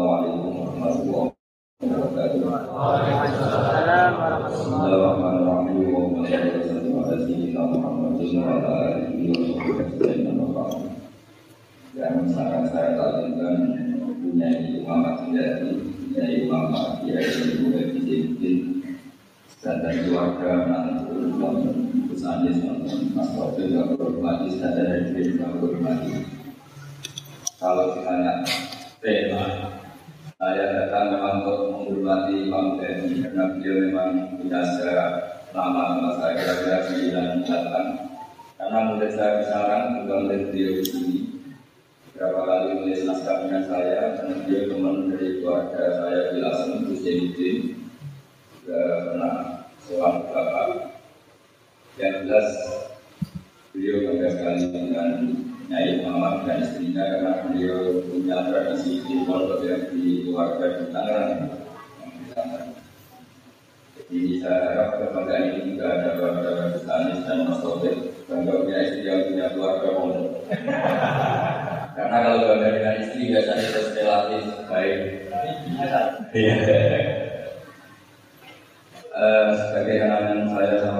Assalamualaikum warahmatullahi wabarakatuh. Waalaikumsalam warahmatullahi sangat saya punya ulama sejati, punya ulama kiai ibu dan keluarga nanti Gus Mas berhormati dan dari. Kalau ditanya tema saya datang memang untuk menghormati Imam Temi karena beliau memang punya sejarah lama sama saya kira-kira sembilan datang. Karena murid saya sekarang juga murid beliau di sini. Berapa kali nulis naskahnya saya, karena dia teman dari keluarga saya di Lasem, Gus Jemudin. Juga pernah seorang bapak. Yang jelas beliau bangga sekali dengan Nyai Muhammad dan istrinya karena beliau punya tradisi di pondok yang di keluarga di Tangerang. Jadi saya harap kebanggaan ini juga ada Gus Anies dan Mas Taufik bangga punya istri yang punya keluarga pondok. Karena kalau bangga dengan istri biasanya terus relatif baik. Iya. Eh, sebagai kenangan saya sama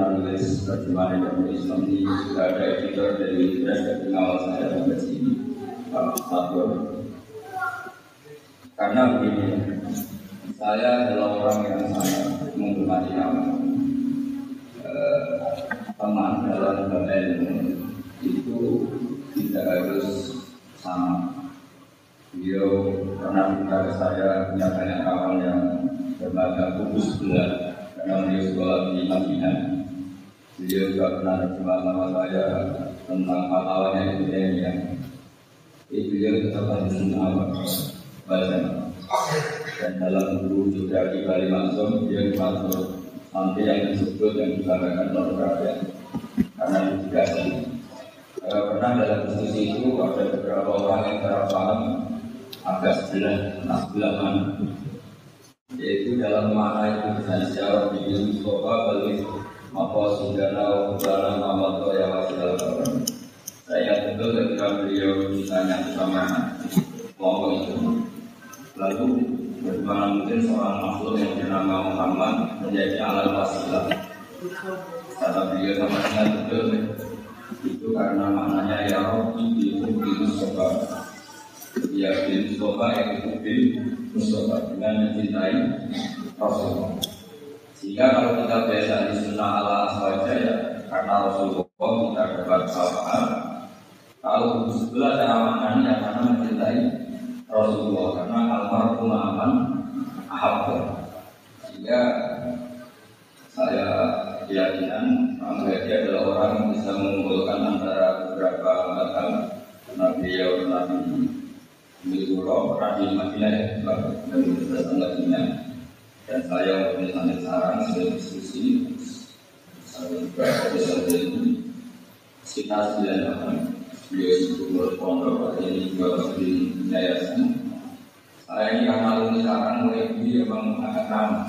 beliau pernah nulis terjemahan ilmu Islam ini juga ada editor dari press dari awal saya sampai sini Sabur. Karena begini, saya adalah orang yang sangat menghormati nama eh, teman dalam lembaga ilmu itu tidak harus sama. Beliau pernah minta ke saya punya banyak kawan yang berbagai kudus sebelah karena beliau sekolah di Madinah. Beliau juga pernah terjemah nama saya tentang fatwanya itu ya. Jadi beliau tetap harus baca dan dalam buku juga di Bali Maksum dia dimaksud nanti yang disebut yang dikatakan pornografi karena itu juga pernah dalam diskusi itu ada beberapa orang yang terpaham agak sebelah, nah sebelah mana yaitu dalam makna itu misalnya secara video Mustafa balik apa sudah tahu dalam amal ya wasilah saya betul ketika beliau ditanya sama kelompok itu. Lalu bagaimana mungkin seorang makhluk yang bernama Muhammad menjadi alat wasilah kata beliau sama ingat betul. Itu karena maknanya ya Rabbi itu Mustafa. Ya bin Mustafa yang itu bin Mustafa. Dengan mencintai Rasulullah. Sehingga kalau kita biasa di sunnah ala saja ya karena Rasulullah kita dapat sahabat. Kalau sebelah cara maknanya karena mencintai Rasulullah karena almarhum aman ahabba. Sehingga saya keyakinan Muhammad dia adalah orang yang bisa mengumpulkan antara beberapa mata Nabi ya Nabi Milo Rabi Madinah ya, Madinah dan saya punya tanda saran sudah diskusi saya juga bisa jadi sekitar sembilan tahun beliau itu berpondok ini juga di yayasan saya ini karena alumni sekarang mulai agak ramah.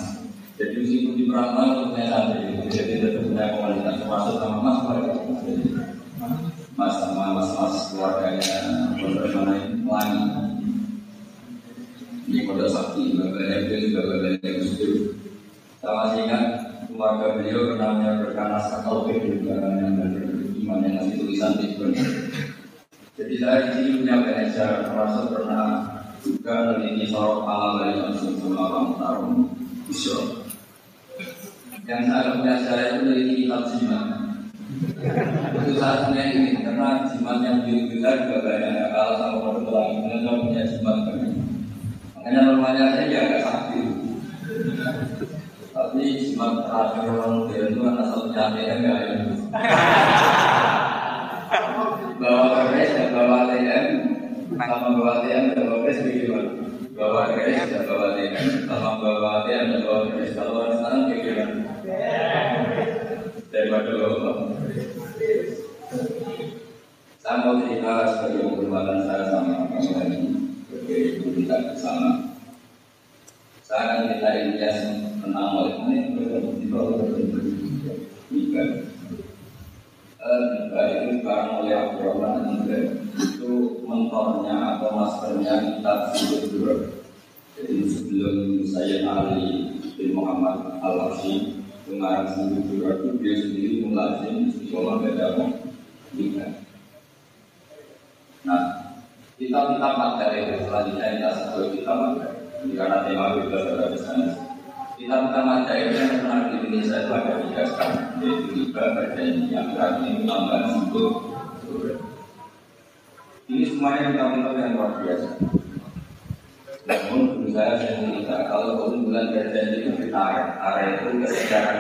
Jadi meskipun di perantau punya santri. Jadi tidak punya komunitas termasuk sama mas mas sama mas mas keluarganya pondok mana ini pelangi ini sakti bapaknya itu bapaknya muslim sama keluarga beliau namanya berkanas akal juga yang iman yang ngasih tulisan di jadi saya di sini punya belajar termasuk pernah juga meneliti sorok halal dari langsung sama orang taruh bisa yang saya punya saya itu meneliti kitab jimat. Itu satunya ini karena jimat yang bila juga banyak kalau sama orang lain karena punya jimat makanya normalnya saya ya agak sakit tapi jimat terakhir orang modern itu kan asal cantik enggak ya bawa keris dan bawa ATM sama bawa ATM dan bawa bawa dan bawa dan bawa kalau orang sekarang saya mau cerita sebagai sama kamu lagi sebagai kita bersama saya akan cerita Ilyas tentang oleh ini bertemu di bawah bertemu Nikah itu sekarang oleh Abdurrahman itu motornya atau maskernya kita dulu. Jadi sebelum saya Ali bin Muhammad Al Hashim pengarang sendiri itu dia sendiri mulazim sekolah beda tiga. Nah, kita kita materi selanjutnya kita sebut kita materi. Ini karena tema kita sudah bersama. Kita kita materi yang pernah di Indonesia itu ada tiga sekali, yaitu bagian yang berarti menambah sebut. Ini semuanya kita minta yang luar biasa. Namun berusaha saya cerita kalau kamu bulan berjanji itu ditarik, tarik itu. Kalau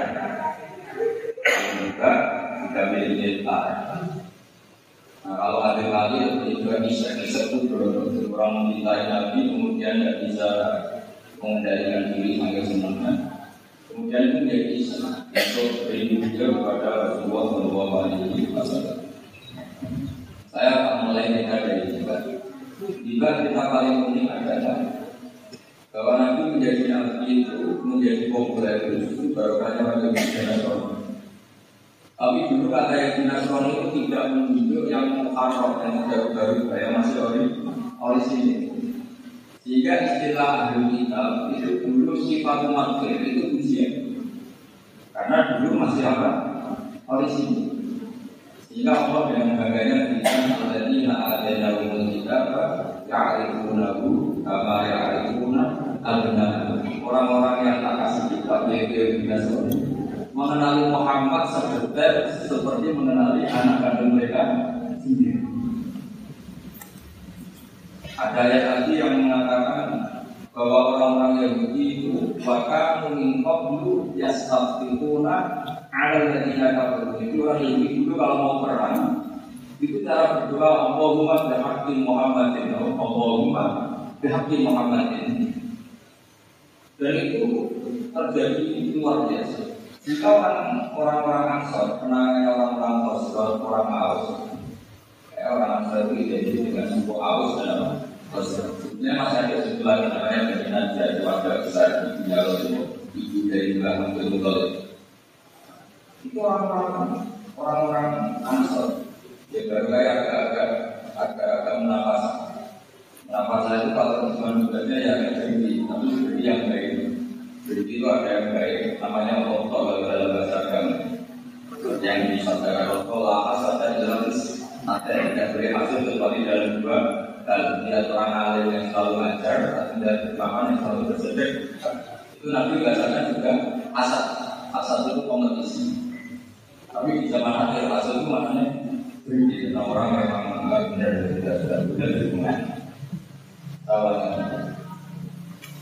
juga tidak miliki tarik. Nah kalau ada itu juga bisa disebut orang mencintai Nabi kemudian tidak bisa mengendalikan diri sampai semuanya. Kemudian itu dia bisa untuk berindu juga kepada Rasulullah Shallallahu Alaihi Wasallam. Saya akan mulai dari juga. Juga kita paling penting adalah bahwa Nabi menjadi nabi itu menjadi populer itu baru karena pada Nasrani. Tapi dulu kata yang Nasrani itu tidak menunjuk yang muharram yang baru-baru yang masih ori sini. Sehingga istilah ahli kitab itu dulu sifat makhluk itu usia. Karena dulu masih apa? sini. Sehingga Allah dengan bangganya berikan Alladzina adainahumul kitab Ya'rifunahu Kama ya'rifuna abna Orang-orang yang tak kasih kitab Yaitu biasa Mengenali Muhammad seperti Seperti mengenali anak kandung mereka sendiri. Ada ayat lagi yang mengatakan bahwa orang-orang Yahudi itu bahkan mengingkop dulu yastaftikuna ada ladina kafaru. Itu orang Yahudi dulu kalau mau perang itu cara berdoa Allahumma bihaqqi Muhammadin Allahumma bihaqqi Muhammadin. Dan itu terjadi luar biasa jika orang-orang Ansor penangannya orang-orang Khosrol, orang Aus. Orang Ansor itu identik dengan suku Aus dan Sebenarnya masih ada sebelah namanya Bagaimana dari keluarga besar Ibunya Ibu dari Mbak Abdul Itu Orang-orang Ansor Ya baru kayak agak-agak Agak-agak menapas Menapas saya itu kalau teman baca ya agak berhenti Tapi berhenti yang baik Berhenti itu ada yang baik Namanya Allah dalam bahasa agama Yang disampaikan Allah Asal dari dalam Nanti tidak boleh masuk kecuali dalam dua dan dia orang alim yang selalu ngajar atau tidak ulama yang selalu bersedek Nabi biasanya juga asal asal itu kompetisi. Tapi di zaman akhir asal itu maknanya tentang orang memang nggak benar tidak sudah benar rumah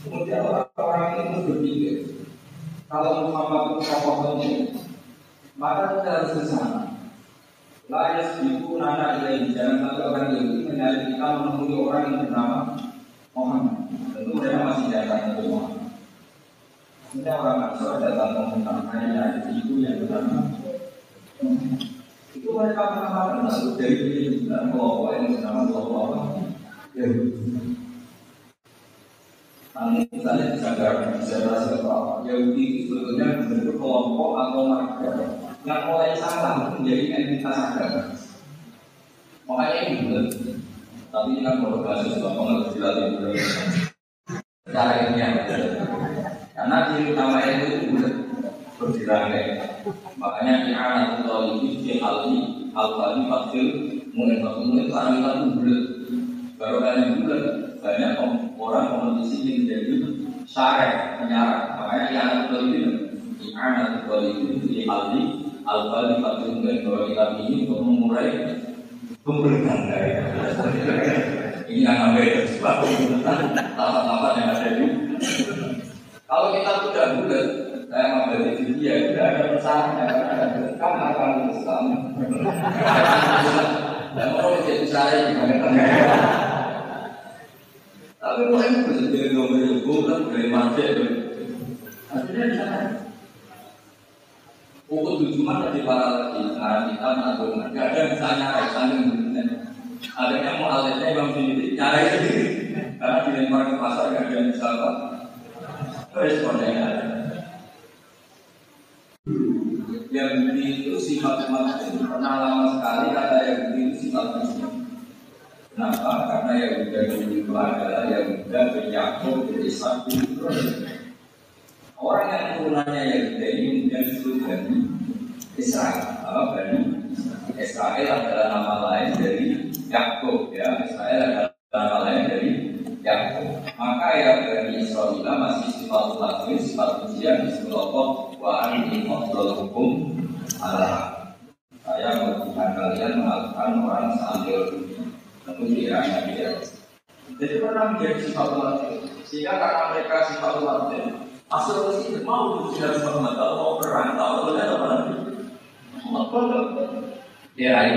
kemudian orang-orang itu berpikir kalau Muhammad itu tokoh ini maka kita harus ke sana Layas itu nana ilaih Jangan sampai orang Yahudi mencari kita menemui orang yang bernama Muhammad. Tentu mereka masih datang ke Muhammad Kita orang Ansor datang Hanya itu yang bernama Itu mereka mengatakan lalu dari dan bahwa yang bernama Allah Yahudi Nah, misalnya bisa bisa berhasil apa? Yahudi itu sebetulnya bentuk kelompok atau marga yang mulai salah menjadi entitas agama. Makanya ini bulan. Tapi ini kan kalau bahasa sebab mengerti dilatih Cara ini yang Karena ciri utama itu itu bulan berdirangkai. Makanya di anak itu di di alfi alfani fakir mungkin fakir itu karena kita itu bulan. Baru kali bulan banyak orang kompetisi yang menjadi syarat penyarat. Makanya di anak itu di anak itu di alfi Alfa dipakai dan bahwa kita ini untuk mengurai pemerintahan dari ini yang namanya sebab tahapan-tahapan yang ada di kalau kita sudah bulat saya mengambil di dia tidak ada pesannya kan akan Islam. Dan mau menjadi saya gimana? Tapi mau itu bisa jadi ngomong bulan dari mati akhirnya di sana. Pukul tujuh malam di para nah kita mengatur, gak ada yang bisa nyari, saling Ada yang mau alatnya bang sendiri, nyari sendiri, karena dilempar ke pasar gak ada yang Responnya ada. Yang itu sifat muslim, pernah lama sekali kata yang itu sifat muslim. Kenapa? Karena Yahuda dulu itu adalah bin Yakub bin Ishak bin Orang yang turunannya Yahuda ini kemudian disebut Israel. Apa Bani Israel adalah nama lain dari Yakub ya. Israel adalah nama lain dari Yakub. Maka ya Bani Israel masih sifat lain, sifat ujian Allah wa anni hukum Allah. Saya membutuhkan kalian melakukan orang sambil tentu dia. Jadi pernah menjadi sifat umat Sehingga karena mereka sifat umat Asal sini mau tidak sifat mau perang, tahu boleh apa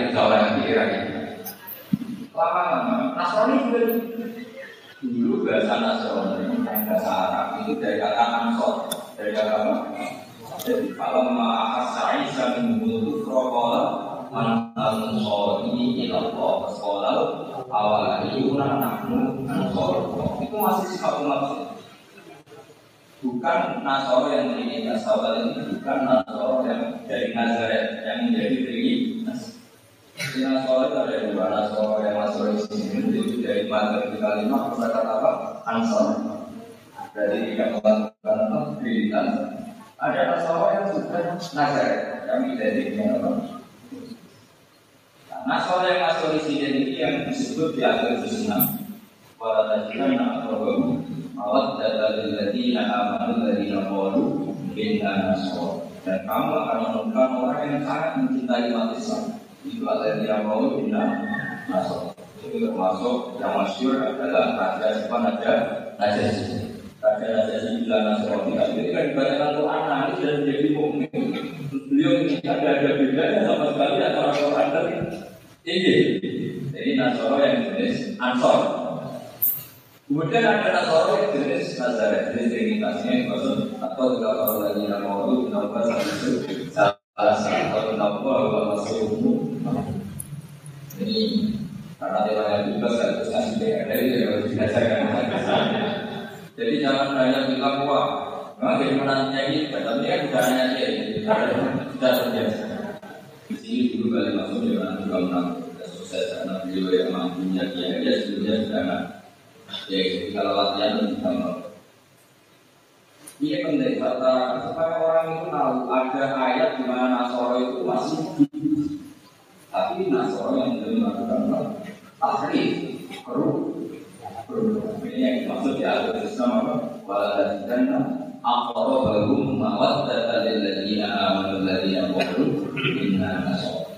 bicara lagi, dia lagi. Lama-lama, Nasrani juga dulu bahasa Nasrani, bahasa Arab itu dari kata ansor, dari kata apa? Jadi kalau ma'asai samin bunuh krokola mantan ini ilallah sekolah awal yuna nahnu ansor. Itu masih sifat umat bukan nasoro yang menginginkan sahabat ini bukan nasoro yang dari Nazaret yang menjadi tinggi Nasoro itu ada dua Nasoro yang di sini itu dari Madrid di kalimat kata apa Ansor dari kata apa ada Nasoro yang sudah Nazaret, kami identiknya apa? Nasoro yang di sini ini yang disebut di akhir 6. Wala tajidanna aqrabahum mawaddata lil ladzina amanu ladzina qalu inna nasara. Dan kamu akan menemukan orang yang sangat mencintai umat Islam. Itu adalah yang mau inna nasara. Itu termasuk yang masyur adalah Raja Siapa? Raja Raja Raja-raja sembilan Nasrani. Tapi kan dibacakan Quran nanti sudah menjadi mukmin. Beliau ini ada ada bedanya sama sekali antara Quran dan ini Jadi Nasoro yang jenis Ansor. Kemudian ada Nasoro yang jenis Nazaret Jenis trinitasnya Atau juga kalau lagi nama itu Nama itu satu nama bahwa masuk Ini karena temanya juga saya terus kasih jadi jangan hanya bilang wah, memang menantunya ini, tapi kan bukan hanya dia, sudah terbiasa. Di sini dulu kali masuk dia orang juga menang, sukses karena beliau yang mampunya dia, dia sebelumnya sudah nggak. Ya, kalau latihan bisa Ini penting kata supaya orang itu tahu ada ayat di mana Nasoro itu masih. Tapi Nasoro yang belum melakukan tahrif, keruh, ini yang dimaksud ya bersama wala dan aqra bahum mawaddatan lil ladzina amanu ladzina qalu inna nasara.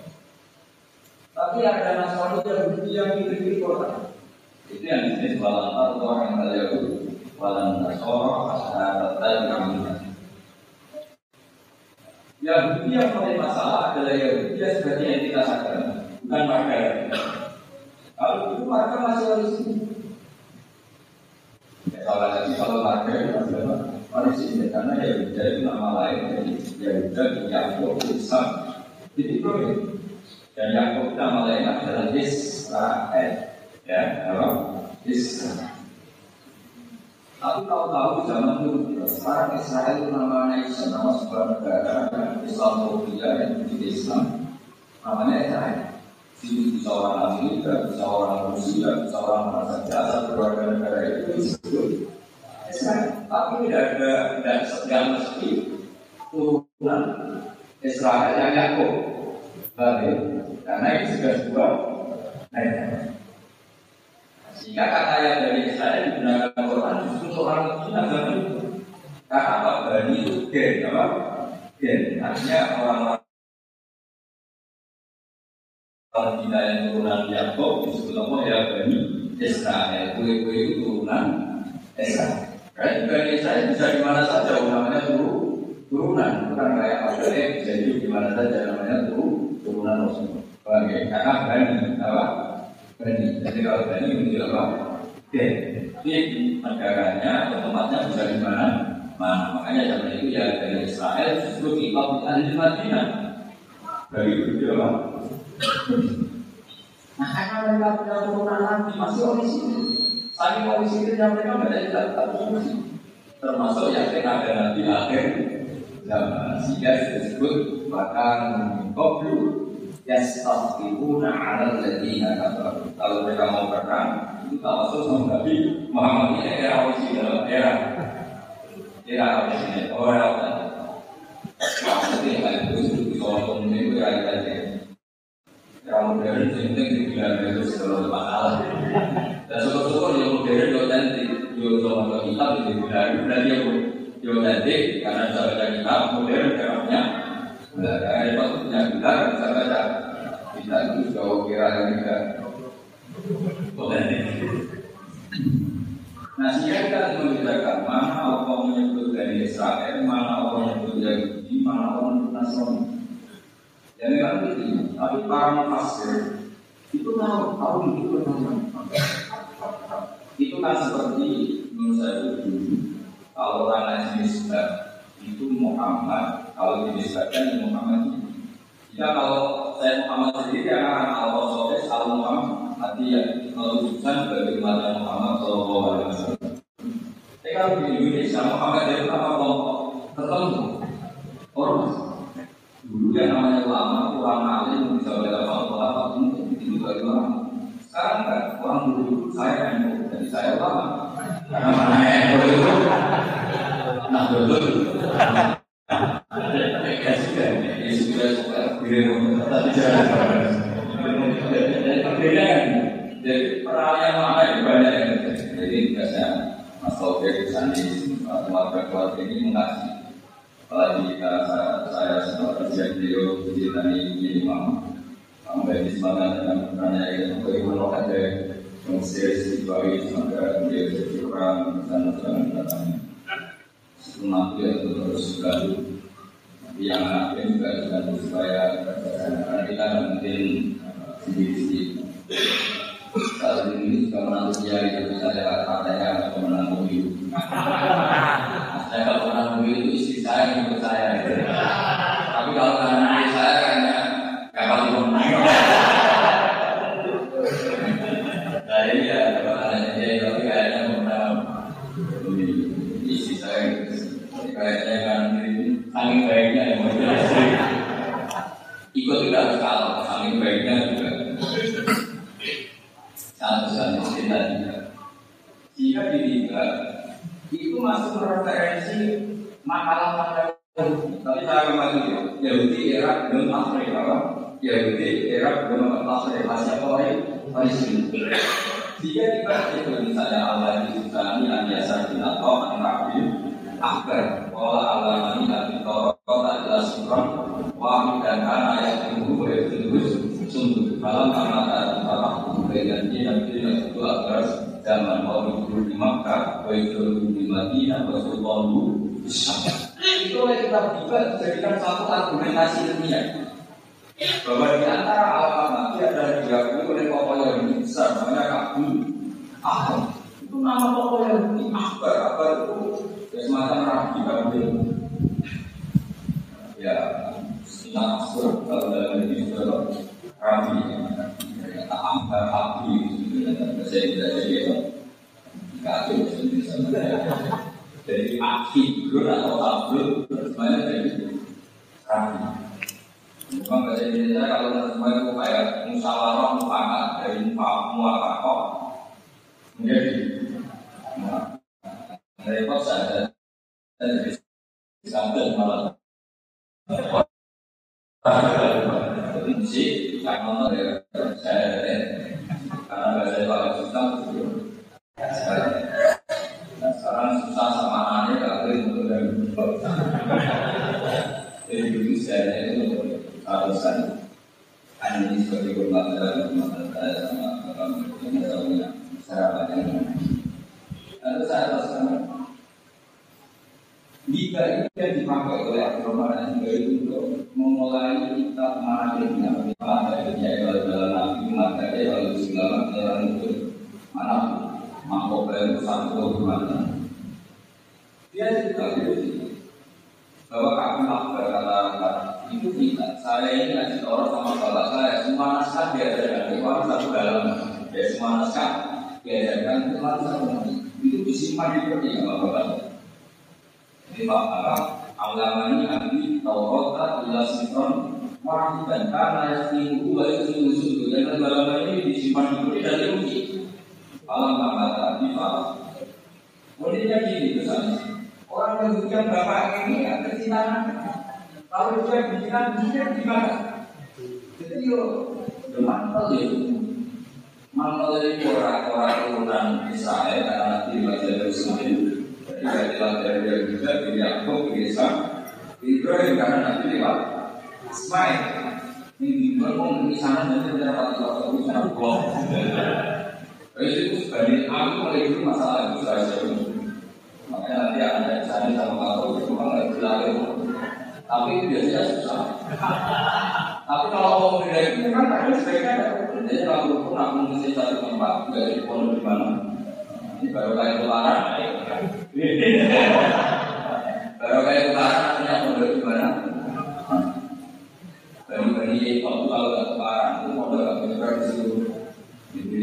Tapi ada nasara yang yang diberi Quran. Itu yang disebut walan ardo yang kalian walan nasara asharatan kami. Yahudi yang paling masalah adalah Yahudi sebagai entitas agama, bukan marga. Kalau itu marga masih di sini. Kalau lagi kalau marga itu adalah manusia karena ya itu nama lain dari Yahuda bin Yakub Ishak. Jadi proyek dan Yakub nama lain adalah Israel. Ya, apa? Israel. Tapi kalau tahu zaman dulu, sekarang Israel itu namanya Islam, nama sebuah negara Islamophobia yang di Islam, namanya Israel. Sini bisa orang Amerika, bisa orang Rusia, bisa orang merasa jasa keluarga negara itu. Tapi tidak ada dan sedang mesti turunan Israel yang Yakub. Karena ini sudah sebuah. Sehingga kata yang dari Israel digunakan Quran untuk orang Cina itu. Karena apa? Bani itu gen, apa? Gen. Artinya orang-orang Cina yang turunan Yakob disebut apa ya Bani Israel. Kue-kue itu turunan Israel. Karena Bani Israel bisa di mana saja, namanya turu, turunan. Bukan kayak pada bisa di mana saja, namanya turu, turunan Rasul. Oke, karena Bani, apa? Bani. Jadi kalau Bani itu apa? Oke, ini negaranya, tempatnya bisa di mana? Makanya zaman itu ya dari Israel justru kita ahli Madinah. Dari itu apa? Nah, karena mereka punya turunan lagi masih orang sini. Saking orang sini yang mereka tidak jelas satu termasuk yang kena ada nanti akhir. Zaman sehingga disebut bahkan koblu Yastafiruna ala ladina kafaru Kalau mereka mau perang Itu tawasul sama Nabi Muhammad ini era wasi dalam era Era wasi ini Oh era wasi Maksudnya yang itu Soal komunis itu Era modern itu penting dibilang itu Kalau masalah Dan syukur-syukur yang modern itu cantik Yo sama kitab itu dibilang Dan dia Yo Karena saya baca kitab modern Karena Nah, repot punya kita bisa baca. Kita itu jauh kira yang tidak Nah, sehingga kita harus membedakan mana Allah menyebut dari Israel, mana Allah menyebut Yahudi, mana Allah menyebut Nasrani. Ya memang begitu. Tapi para mufasir itu tahu tahu itu benar. Itu kan seperti menurut saya dulu. Kalau orang jenis itu Muhammad. Kalau dinisbatkan Muhammad itu. Jika kalau saya Muhammad sendiri ya akan Allah Sofi Al Muhammad nanti ya kalau bukan dari umat Muhammad Shallallahu Alaihi Wasallam. Tapi kalau di Indonesia Muhammad itu apa kelompok? Tertentu orang dulu yang namanya ulama ulama alim bisa baca apa mungkin itu bagi orang sekarang kan orang dulu saya yang jadi saya ulama karena mana yang itu nah betul ya sudah ya sudah sudah tapi jangan perbedaan jadi peralihan mana itu banyak yang jadi biasanya Mas Taufik Sandi keluarga-keluarga ini mengasih apalagi kita saya, saya sempat kerja beliau di tani imam sampai di semangat dengan bertanya itu bagaimana ada Mesir di Bali semoga jadi orang dan jangan terus selalu yang akhir juga dengan supaya karena kita mungkin sedikit-sedikit saat ini juga menantu dia itu saya katanya atau menantu itu saya kalau menantu itu istri saya ikut saya tapi kalau menantu saya kayaknya gak pasti menang saya ya kalau anaknya dia tapi kayaknya menang istri saya kayaknya kan saking baiknya yang mau istri ikut tidak harus kalah saking baiknya juga sangat besar cerita juga jika diriba itu masuk referensi makalah-makalah tapi saya kembali ya Yahudi era belum tasri apa Yahudi era belum tasri masih apa lagi Palestina dibahas itu misalnya Allah Susani yang biasa atau An-Nabi Akbar Wala alamani Nabi Toro Tak jelas Sukron Wahid dan anak yang tunggu Berjurus Sungguh Malam karena tak Tetap Dan dia Nabi itu agar Zaman mau dulu di Makkah itu di Madinah Wa sultanu Itu yang kita juga Jadikan satu argumentasi ilmiah bahwa di antara alamat ada diakui oleh tokoh yang besar namanya Kabul Ahmad itu nama tokoh yang akbar akbar itu? Ya semacam rabi Kabul ya Sina Asur kalau dalam ini itu rabi tak akbar rabi bahasa Indonesia jadi kacau jadi akidur atau kabul semuanya jadi rabi Bukan bahasa kalau semua itu kayak musyawarah mufakat dari muafakat menjadi saja dan jadi sambil malah Fungsi karena saya karena paling susah nah, sekarang susah sama anaknya kalau itu dari jadi saya itu alasan ini sebagai hormat dalam rumah saya sama orang yang tahunya masyarakat yang lalu saya alasan Liga itu yang dipakai oleh agama dan juga itu untuk memulai kita mengakhirnya mana dari kalau dalam nabi maka dia kalau segala orang itu mana mampu bayar satu mana dia juga itu bahwa kami berkata itu kita saya ini ngasih orang sama bapak saya semua naskah diajarkan di orang satu dalam ya semua naskah diajarkan di orang satu itu disimpan di peti sama bapak jadi pak Arab ulama ini ahli Taurat ila Sifron wahidan karena yastimu wa yusimu sudu dan di dan diuji alam kata bifa Modelnya gini misalnya. Orang yang bapak ini ya kecintaan Kalau dia bikinan dia gimana? Jadi yo Mantel ya Mantel ini orang-orang turunan Israel Karena nanti belajar Muslim Jadi belajar dari juga Dari Yaakub, dari Ibrahim karena nanti lewat Ismail Ini mau blok. Itu sebagai aku masalah itu Makanya nanti ada sama kan Tapi biasanya susah. Tapi kalau mau kan sebaiknya ada. Jadi kalau pun aku satu tempat. Ini baru kayak utara. Baru kayak utara, artinya pondok di mana? Bagi-bagi waktu kalau nggak keparang itu modal nggak punya di situ.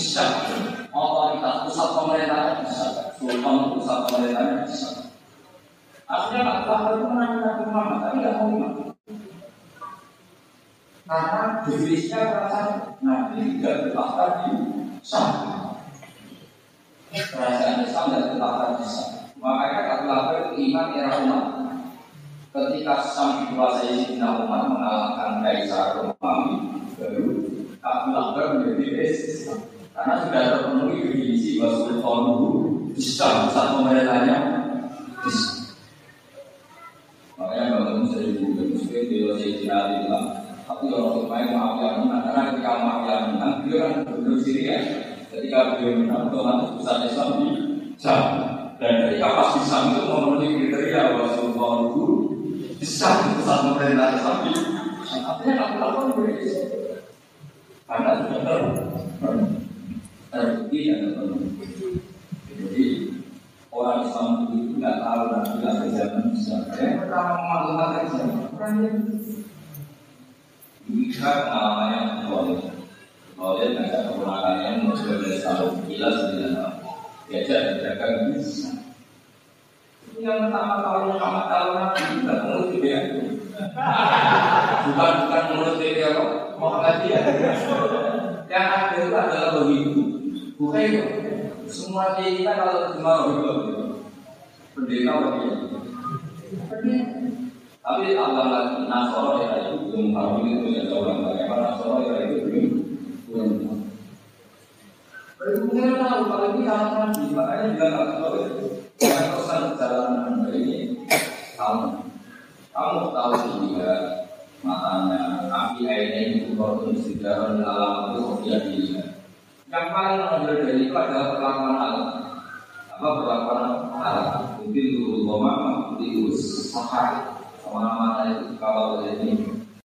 bisa. Otoritas pusat pemerintahan bisa. Sultan pusat pemerintahan bisa. Akhirnya Pak Tuhan itu menang Nabi Muhammad? Tapi tidak mau iman karena definisinya merasa Nabi tidak bertakhta di Syam kerajaan Islam tidak bertakhta di Syam makanya Abu Lahab itu iman era Umar. Ketika Sam dikuasai Sidina Umar mengalahkan Kaisar Romawi baru Abu Lahab menjadi Islam karena sudah terpenuhi definisi bahwa Sultan dulu Islam pusat pemerintahnya. Makanya kalau saya juga muslim di Sayyidina Ali bilang tapi orang maaf yang menang karena ketika maaf yang menang dia kan benar Syria ketika beliau menang otomatis pusat Islam di dan ketika pas di itu memenuhi kriteria bahwa Sultan dulu bisa pusat pemerintah Islam di artinya nggak perlu berbeda karena sudah ter terbukti dan terpenuhi jadi orang Islam itu nggak tahu nanti ada zaman bisa. Yang pertama memaklumkan zaman orang yang bisa pengalamannya boleh boleh tidak keponakannya mencoba dari tahun gila sembilan tahun diajak dijaga bisa. Yang pertama kalau Muhammad tahu nabi bukan mulut dia bukan bukan mulut dia kok Muhammad dia yang ada itu adalah begitu bukan itu semua kita kalau cuma begitu pendeta begitu tapi Allah lagi Nasoro ya itu belum tahu ini punya seorang bagaimana Nasoro ya itu belum belum tahu. Berhubungan tahu kalau ini kalau nabi makanya bilang kalau yang pesan perjalanan ini kamu kamu tahu juga matanya api airnya itu kalau sejarah alam itu dia. Yang paling menonjol dari itu adalah perlakuan alam. Apa perlakuan alam? Mungkin dulu lama, dulu sahar ke mana-mana itu kalau ini